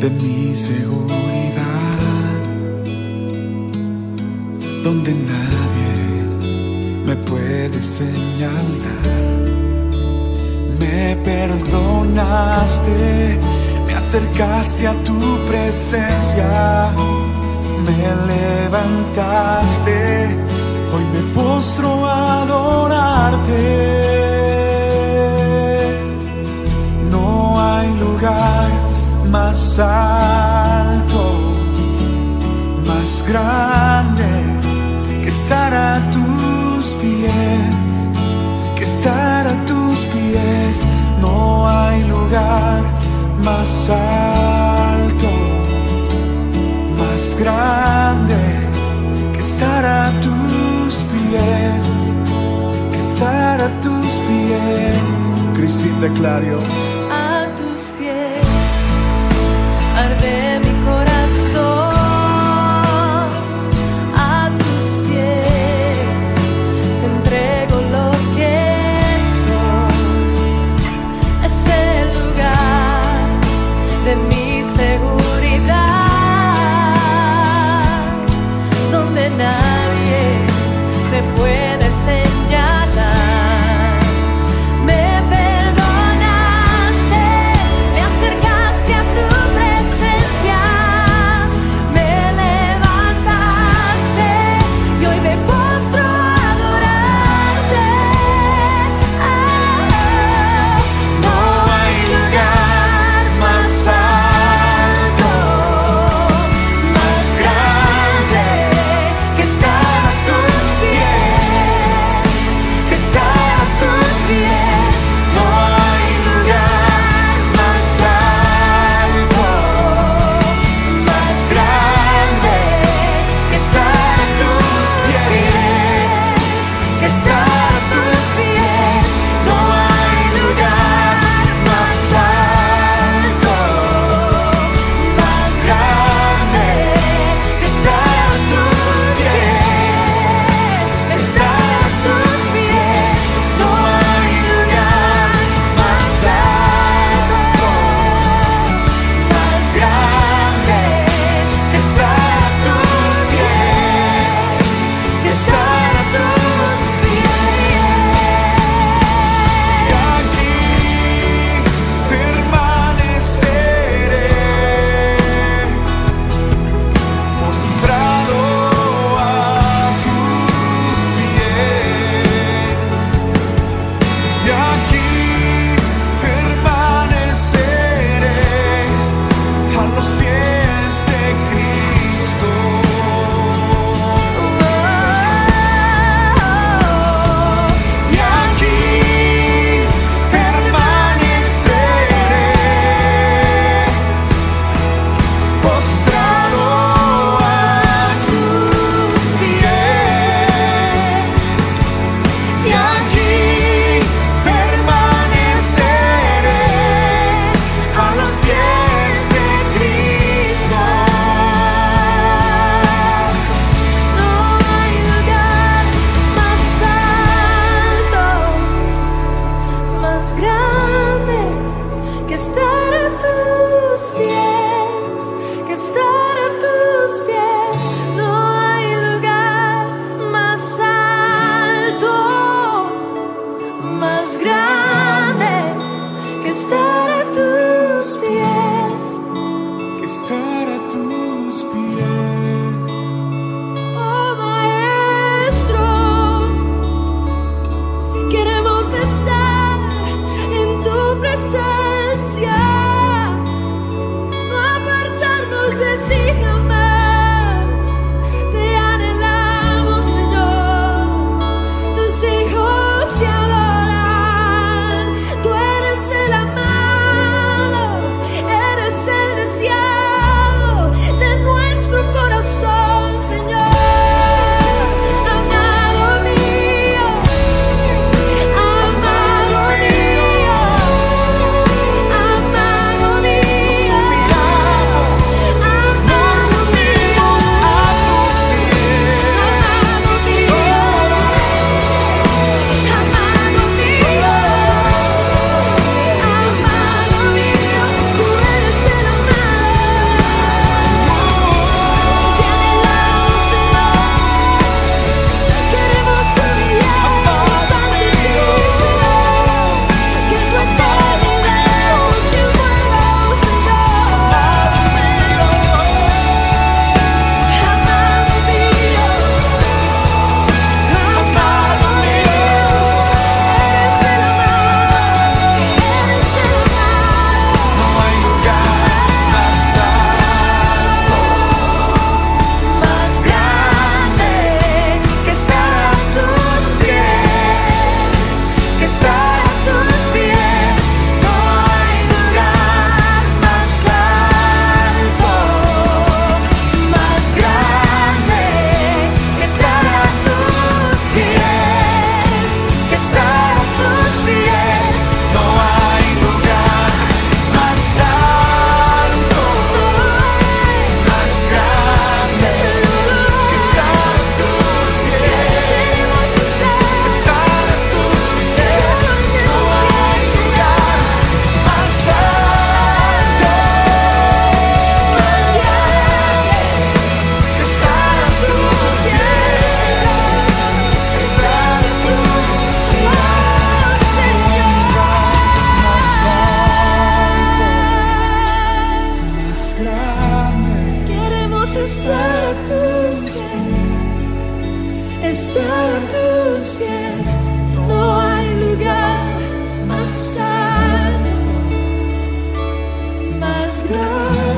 de mi seguridad, donde nadie me puede señalar. Me perdonaste, me acercaste a tu presencia, me levantaste, hoy me postro a adorarte. No hay lugar más alto, más grande, que estar a tus pies, que estar a tus pies, no hay lugar más alto, más grande, que estar a tus pies, que estar a tus pies. Cristina Clario grande. Queremos estar a tus pies, estar a tus pies. No hay lugar más alto, más grande.